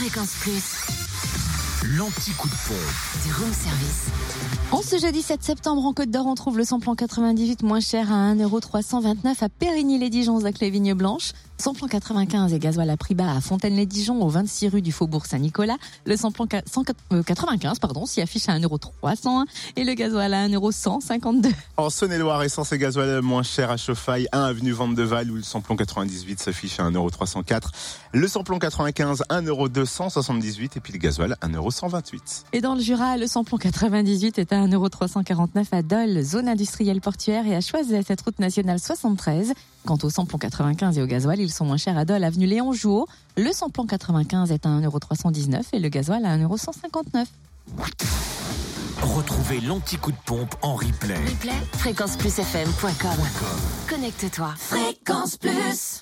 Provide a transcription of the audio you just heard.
Fréquence Plus, L'anti-coup de pompe. du room service. En ce jeudi 7 septembre, en Côte d'Or, on trouve le samplon 98 moins cher à 1,329€ à Périgny-les-Dijon, à les Vignes Blanches. Samplon 95 et gasoil à prix bas à Fontaine-les-Dijon, au 26 rue du Faubourg Saint-Nicolas. Le samplon 95 pardon, s'y affiche à 1,301€ et le gasoil à 1,152€. En Saône-et-Loire, essence et gasoil moins cher à Chauffaille, 1 avenue Vandeval où le samplon 98 s'affiche à 1,304€. Le samplon 95, 1,278€ et puis le gasoil 1,128€. Et dans le Jura, le samplon 98 est à 1,349€ à Dole, zone industrielle portuaire et à Choiset, cette route nationale 73. Quant au samplon 95 et au gasoil, ils sont moins chers à Dole, avenue Léon Jouot. Le samplon 95 est à 1,319€ et le gasoil à 1,159€. Retrouvez l'anti-coup de pompe en replay. Replay, fréquenceplusfm.com. Connecte-toi. Fréquence Plus.